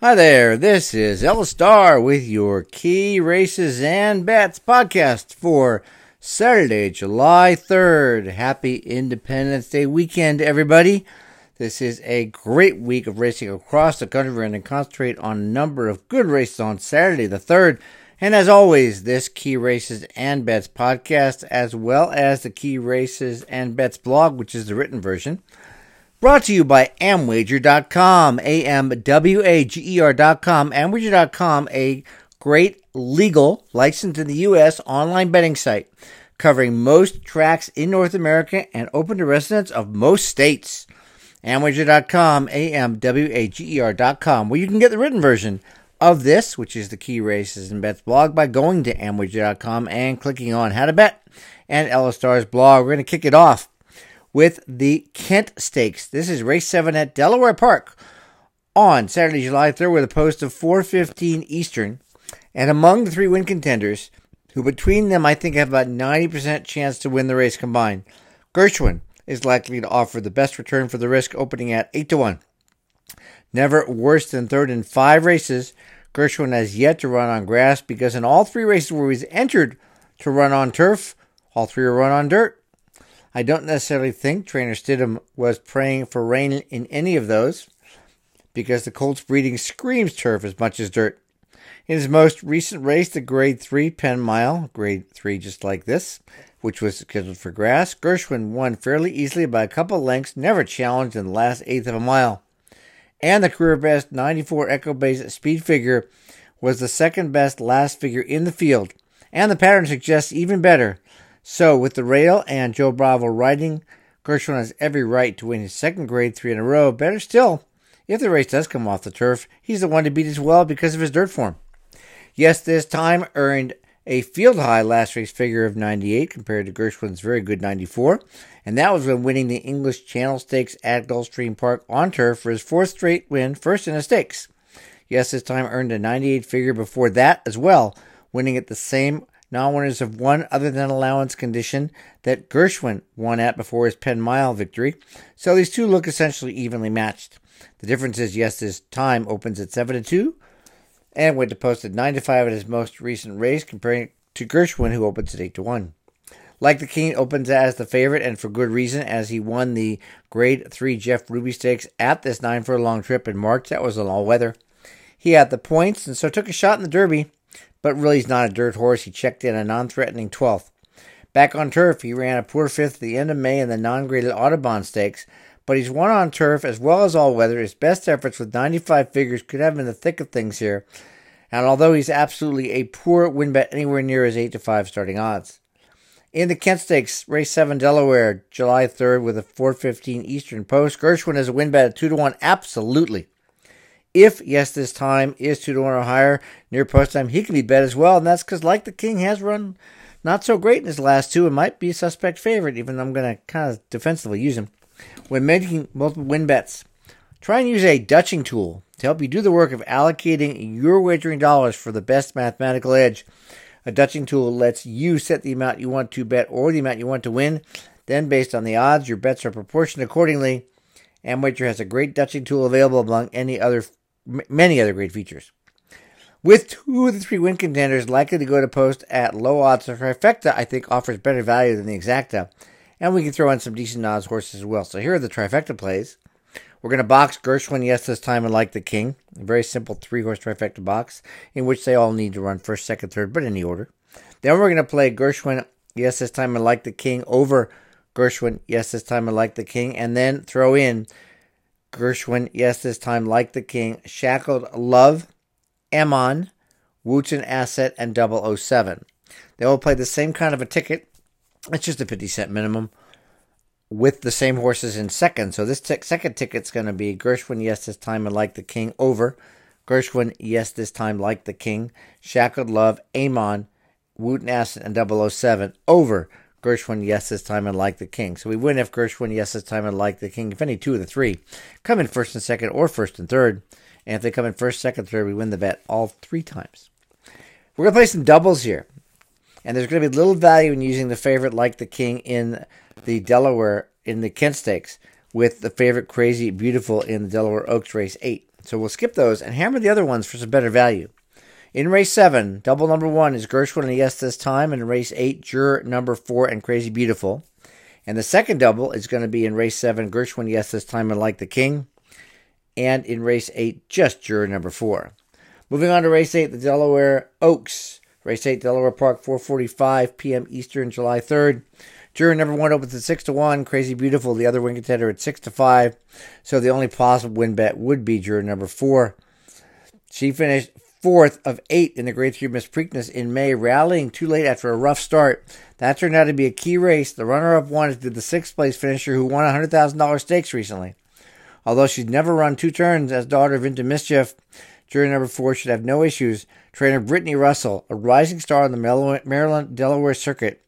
Hi there, this is Ellis Starr with your Key Races and Bets podcast for Saturday, July 3rd. Happy Independence Day weekend, everybody. This is a great week of racing across the country. We're going to concentrate on a number of good races on Saturday, the 3rd. And as always, this Key Races and Bets podcast, as well as the Key Races and Bets blog, which is the written version, Brought to you by Amwager.com, A-M-W-A-G-E-R.com, Amwager.com, a great legal, licensed in the U.S. online betting site covering most tracks in North America and open to residents of most states. Amwager.com, A-M-W-A-G-E-R.com, where you can get the written version of this, which is the Key Races and Bets blog, by going to Amwager.com and clicking on How to Bet and Ellis Starr's blog. We're going to kick it off with the Kent Stakes. This is race 7 at Delaware Park on Saturday, July 3rd with a post of 4:15 Eastern. And among the three win contenders, who between them I think have about 90% chance to win the race combined, Gershwin is likely to offer the best return for the risk opening at 8 to 1. Never worse than third in 5 races, Gershwin has yet to run on grass because in all three races where he's entered to run on turf, all three are run on dirt. I don't necessarily think Trainer Stidham was praying for rain in any of those because the Colts breeding screams turf as much as dirt. In his most recent race, the Grade 3 Penn Mile, Grade 3 just like this, which was scheduled for grass, Gershwin won fairly easily by a couple lengths, never challenged in the last eighth of a mile. And the career best 94 Equibase speed figure was the second best last figure in the field. And the pattern suggests even better so, with the rail and Joe Bravo riding, Gershwin has every right to win his second grade three in a row. Better still, if the race does come off the turf, he's the one to beat as well because of his dirt form. Yes, this time earned a field high last race figure of 98 compared to Gershwin's very good 94, and that was when winning the English Channel Stakes at Gulfstream Park on turf for his fourth straight win, first in a stakes. Yes, this time earned a 98 figure before that as well, winning at the same non-winners of one other than allowance condition that Gershwin won at before his Penn Mile victory. So these two look essentially evenly matched. The difference is, yes, this time opens at 7 to 2 and went to post at 9 to 5 at his most recent race, comparing to Gershwin, who opens at 8 to 1. Like the King opens as the favorite, and for good reason, as he won the Grade 3 Jeff Ruby Stakes at this 9 for a long trip in March. That was an all weather. He had the points, and so took a shot in the Derby but really he's not a dirt horse. He checked in a non threatening 12th. Back on turf, he ran a poor fifth at the end of May in the non graded Audubon Stakes, but he's won on turf as well as all weather. His best efforts with 95 figures could have been the thick of things here, and although he's absolutely a poor win bet anywhere near his 8 to 5 starting odds. In the Kent Stakes, race 7 Delaware, July 3rd with a 415 Eastern Post, Gershwin is a win bet at 2 to 1, absolutely. If, yes, this time is 2 to 1 or higher near post time, he can be bet as well. And that's because, like the King, has run not so great in his last two and might be a suspect favorite, even though I'm going to kind of defensively use him. When making multiple win bets, try and use a Dutching tool to help you do the work of allocating your wagering dollars for the best mathematical edge. A Dutching tool lets you set the amount you want to bet or the amount you want to win. Then, based on the odds, your bets are proportioned accordingly. Amwager has a great Dutching tool available among any other many other great features. With two of the three win contenders likely to go to post at low odds, the trifecta I think offers better value than the exacta, and we can throw in some decent odds horses as well. So here are the trifecta plays. We're going to box Gershwin, yes, this time, and like the King. A very simple three horse trifecta box in which they all need to run first, second, third, but in the order. Then we're going to play Gershwin, yes, this time, and like the King over Gershwin, yes, this time, and like the King, and then throw in Gershwin, yes, this time like the king, Shackled Love, Emon, Wooten Asset, and 007. They all play the same kind of a ticket. It's just a 50 cent minimum with the same horses in second. So this t- second ticket's going to be Gershwin, yes, this time, and like the king, over. Gershwin, yes, this time, like the king. Shackled Love, Amon, Wooten Asset, and 007, over. Gershwin, yes, this time, and like the king. So we win if Gershwin, yes, this time, and like the king. If any two of the three come in first and second, or first and third, and if they come in first, second, third, we win the bet all three times. We're going to play some doubles here. And there's going to be little value in using the favorite like the king in the Delaware, in the Kent Stakes, with the favorite crazy beautiful in the Delaware Oaks race 8. So we'll skip those and hammer the other ones for some better value. In race seven, double number one is Gershwin and Yes this time, and in race eight, Juror number four and Crazy Beautiful. And the second double is going to be in race seven, Gershwin Yes this time and Like the King, and in race eight, just Juror number four. Moving on to race eight, the Delaware Oaks. Race eight, Delaware Park, 4:45 p.m. Eastern, July 3rd. Juror number one opens at six to one. Crazy Beautiful, the other win contender, at six to five. So the only possible win bet would be juror number four. She finished fourth of eight in the Grade Three Miss Preakness in May, rallying too late after a rough start. That turned out to be a key race. The runner-up won is the sixth place finisher who won a hundred thousand dollars stakes recently. Although she's never run two turns as daughter of Into Mischief, juror number four should have no issues. Trainer Brittany Russell, a rising star on the Maryland Delaware circuit,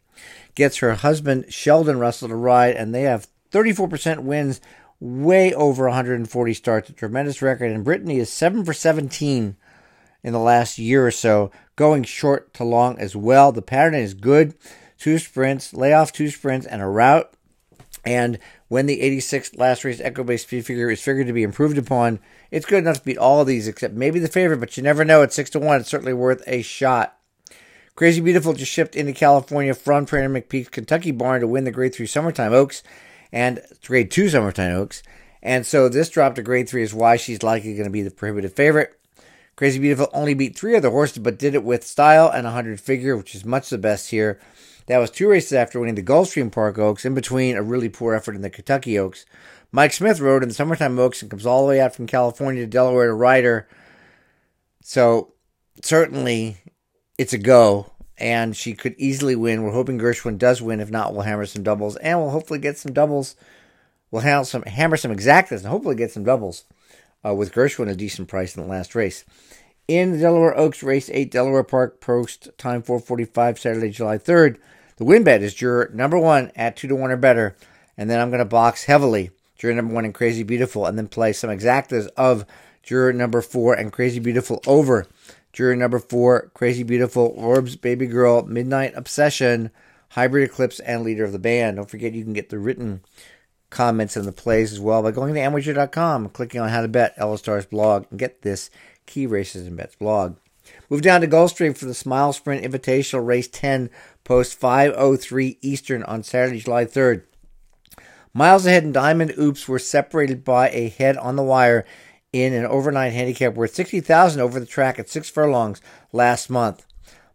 gets her husband Sheldon Russell to ride, and they have 34% wins, way over 140 starts, a tremendous record. And Brittany is 7 for 17 in the last year or so, going short to long as well. The pattern is good. Two sprints, lay off two sprints, and a route. And when the 86 last race Equibase speed figure is figured to be improved upon, it's good enough to beat all of these except maybe the favorite, but you never know. At 6 to 1, it's certainly worth a shot. Crazy Beautiful just shipped into California from Trainer McPeek's Kentucky barn to win the Grade 3 Summertime Oaks and Grade 2 Summertime Oaks. And so this drop to Grade 3 is why she's likely going to be the prohibitive favorite. Crazy Beautiful only beat three other horses, but did it with style and a 100 figure, which is much the best here. That was two races after winning the Gulfstream Park Oaks, in between a really poor effort in the Kentucky Oaks. Mike Smith rode in the Summertime Oaks and comes all the way out from California to Delaware to ride her. So certainly it's a go, and she could easily win. We're hoping Gershwin does win. If not, we'll hammer some doubles, and we'll hopefully get some doubles. We'll hammer some, hammer some exactas and hopefully get some doubles uh, with Gershwin a decent price in the last race. In the Delaware Oaks Race 8, Delaware Park Post, time 445, Saturday, July 3rd. The win bet is juror number one at 2 to 1 or better. And then I'm going to box heavily juror number one and Crazy Beautiful, and then play some exactas of juror number four and Crazy Beautiful over Juror number four, Crazy Beautiful, Orbs, Baby Girl, Midnight Obsession, Hybrid Eclipse, and Leader of the Band. Don't forget you can get the written comments and the plays as well by going to amwager.com and clicking on How to Bet, Starr's blog, and get this Key Races and Bets blog. Move down to Gulfstream for the Smile Sprint Invitational Race 10, post 503 Eastern on Saturday, July 3rd. Miles ahead and Diamond Oops were separated by a head on the wire in an overnight handicap worth 60000 over the track at six furlongs last month.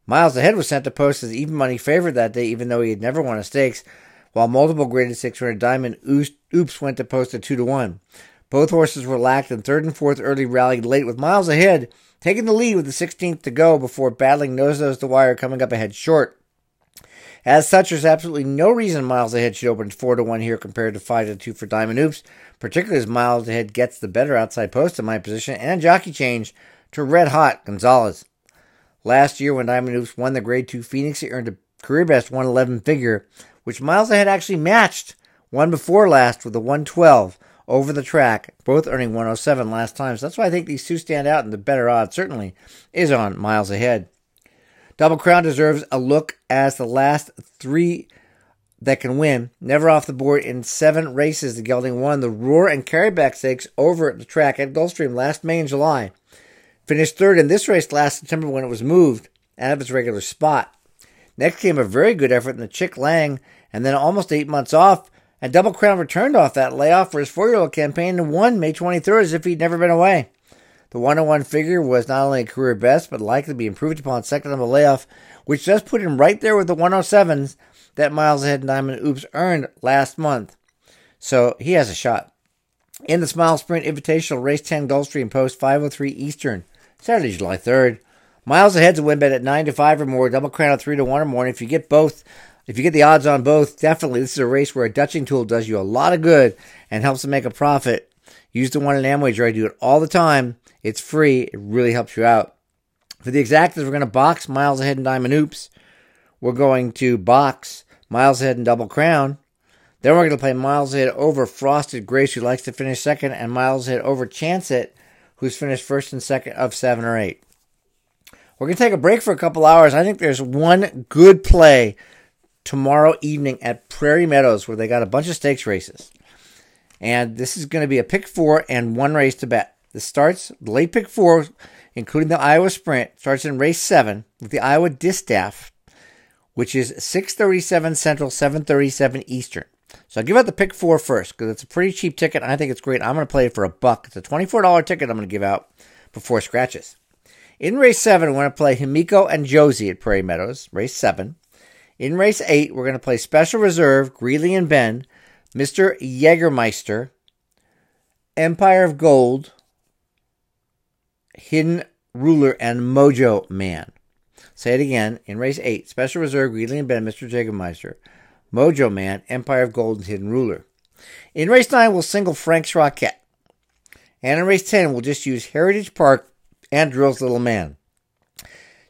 Miles Ahead was sent to post as even money favorite that day, even though he had never won a stakes, while multiple graded 600 Diamond Oops went to post at 2 to 1. Both horses were lacked in third and fourth early rallied late, with Miles Ahead taking the lead with the 16th to go before battling nose nose to wire coming up ahead short. As such, there's absolutely no reason Miles Ahead should open 4 to 1 here compared to 5 to 2 for Diamond Oops, particularly as Miles Ahead gets the better outside post in my position and jockey change to Red Hot Gonzalez. Last year, when Diamond Oops won the Grade 2 Phoenix, he earned a career best 111 figure, which Miles Ahead actually matched one before last with a 112 over the track, both earning 107 last time. So that's why I think these two stand out, and the better odds certainly is on Miles Ahead. Double Crown deserves a look as the last three that can win. Never off the board in seven races, the gelding won the Roar and Carryback Stakes over at the track at Gulfstream last May and July. Finished third in this race last September when it was moved out of its regular spot. Next came a very good effort in the Chick Lang, and then almost eight months off, and Double Crown returned off that layoff for his four-year-old campaign and won May 23rd as if he'd never been away. The one on one figure was not only a career best, but likely to be improved upon second on the layoff, which does put him right there with the 107s that Miles Ahead and Diamond Oops earned last month. So he has a shot. In the Smile Sprint Invitational Race 10 Gulfstream Post 503 Eastern, Saturday, July 3rd. Miles Ahead's a win bet at 9 to 5 or more, double crown at 3 to 1 or more. And if you get both, if you get the odds on both, definitely this is a race where a Dutching tool does you a lot of good and helps to make a profit. Use the one in Amwager. I do it all the time. It's free. It really helps you out. For the exactas, we're going to box Miles Ahead and Diamond Oops. We're going to box Miles Ahead and Double Crown. Then we're going to play Miles Ahead over Frosted Grace, who likes to finish second, and Miles Ahead over Chance It, who's finished first and second of seven or eight. We're going to take a break for a couple hours. I think there's one good play tomorrow evening at Prairie Meadows where they got a bunch of stakes races. And this is going to be a pick four and one race to bet. This starts, the late pick four, including the Iowa Sprint, starts in race seven with the Iowa Distaff, which is 637 Central, 737 Eastern. So I'll give out the pick four first because it's a pretty cheap ticket. I think it's great. I'm going to play it for a buck. It's a $24 ticket I'm going to give out before scratches. In race seven, we're going to play Himiko and Josie at Prairie Meadows, race seven. In race eight, we're going to play Special Reserve, Greeley and Ben, Mr. Jägermeister, Empire of Gold, Hidden Ruler, and Mojo Man. Say it again. In race 8, Special Reserve, Greeley and Ben, Mr. Jägermeister, Mojo Man, Empire of Gold, and Hidden Ruler. In race 9, we'll single Frank's Rocket. And in race 10, we'll just use Heritage Park and Drill's Little Man.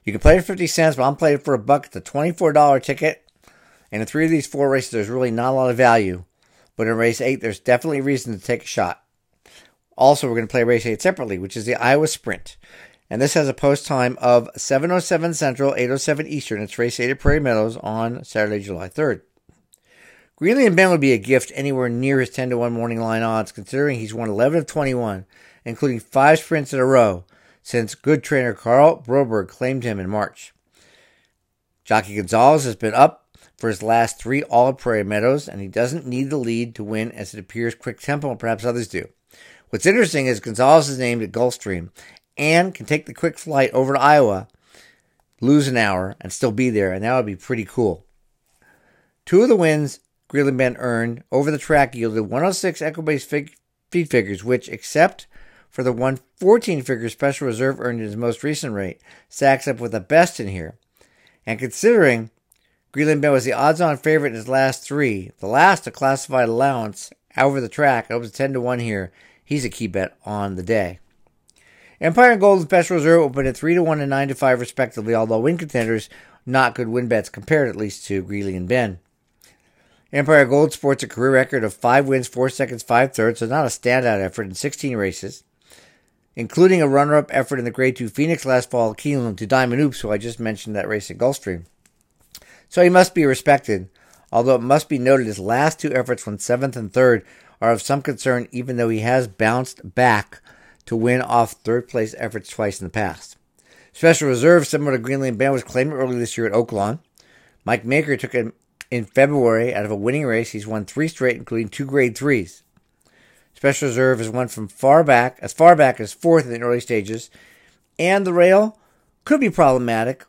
You can play for 50 cents, but I'm playing for a buck. It's a $24 ticket. And in three of these four races, there's really not a lot of value. But in race 8, there's definitely reason to take a shot. Also, we're going to play race 8 separately, which is the Iowa Sprint. And this has a post time of 7.07 Central, 8.07 Eastern. It's race 8 at Prairie Meadows on Saturday, July 3rd. Greeley and Ben would be a gift anywhere near his 10 to 1 morning line odds, considering he's won 11 of 21, including five sprints in a row since good trainer Karl Broberg claimed him in March. Jockey Gonzalez has been up for his last three All Prairie Meadows, and he doesn't need the lead to win as it appears quick tempo perhaps others do. What's interesting is Gonzalez is named at Gulfstream and can take the quick flight over to Iowa, lose an hour, and still be there, and that would be pretty cool. Two of the wins Greeley Ben earned over the track yielded 106 Equibase fig- feed figures, which, except for the 114 figure special reserve earned in his most recent rate, stacks up with the best in here. And considering Greeley Ben was the odds on favorite in his last three, the last a classified allowance over the track, was 10 to 1 here. He's a key bet on the day. Empire and Gold and Special Reserve opened at 3 to 1 and 9 to 5 respectively, although win contenders, not good win bets compared at least to Greeley and Ben. Empire Gold sports a career record of 5 wins, 4 seconds, 5 thirds, so not a standout effort in 16 races, including a runner up effort in the Grade 2 Phoenix last fall, Keeneland to Diamond Oops, who I just mentioned that race at Gulfstream. So he must be respected, although it must be noted his last two efforts when 7th and 3rd are of some concern, even though he has bounced back to win off third place efforts twice in the past. Special Reserve, similar to Greeley and Ben, was claimed early this year at Oaklawn. Mike Maker took him in February out of a winning race. He's won three straight, including two grade threes. Special Reserve has won from far back, as far back as fourth in the early stages, and the rail could be problematic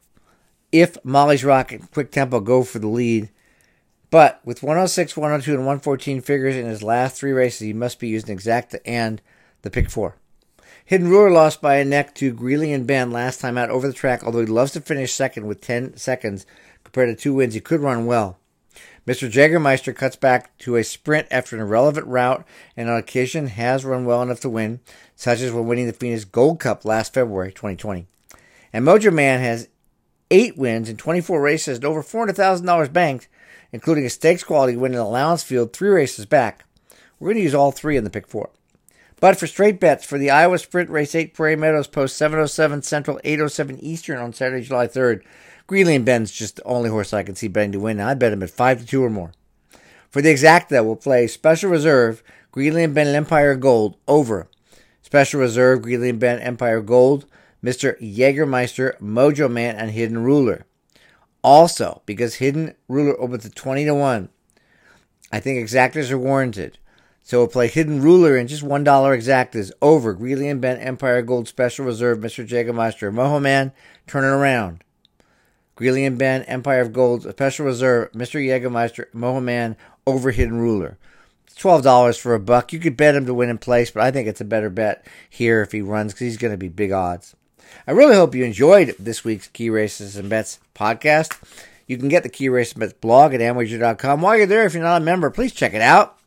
if Molly's Rock and Quick Tempo go for the lead. But with 106, 102, and 114 figures in his last three races, he must be using exacta and the pick four. Hidden Ruler lost by a neck to Greeley and Ben last time out over the track, although he loves to finish second with 10 seconds compared to two wins. He could run well. Mr. Jägermeister cuts back to a sprint after an irrelevant route and on occasion has run well enough to win, such as when winning the Phoenix Gold Cup last February 2020. And Mojo Man has eight wins in 24 races and over $400,000 banked, including a stakes quality win in allowance field three races back. We're going to use all three in the pick four. But for straight bets for the Iowa Sprint Race 8 Prairie Meadows post 707 Central, 807 Eastern on Saturday, July 3rd, Greeley and Ben's just the only horse I can see betting to win. I bet him at 5 to 2 or more. For the exacta, we'll play Special Reserve, Greeley and Ben Empire Gold over. Special Reserve, Greeley and Ben Empire Gold, Mr. Jägermeister, Mojo Man, and Hidden Ruler. Also, because Hidden Ruler opens at 20 to 1, I think exactas are warranted. So we'll play Hidden Ruler and just $1 exactas over Greeley and Ben Empire Gold Special Reserve, Mr. Jägermeister, Mojo Man, turn it around. Greeley and Ben Empire of Gold Special Reserve, Mr. Jägermeister, Mojo Man over Hidden Ruler. $12 for a buck. You could bet him to win in place, but I think it's a better bet here if he runs because he's going to be big odds. I really hope you enjoyed this week's Key Races and Bets podcast. You can get the Key Races and Bets blog at amwager.com. While you're there, if you're not a member, please check it out.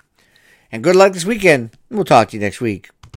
And good luck this weekend. We'll talk to you next week.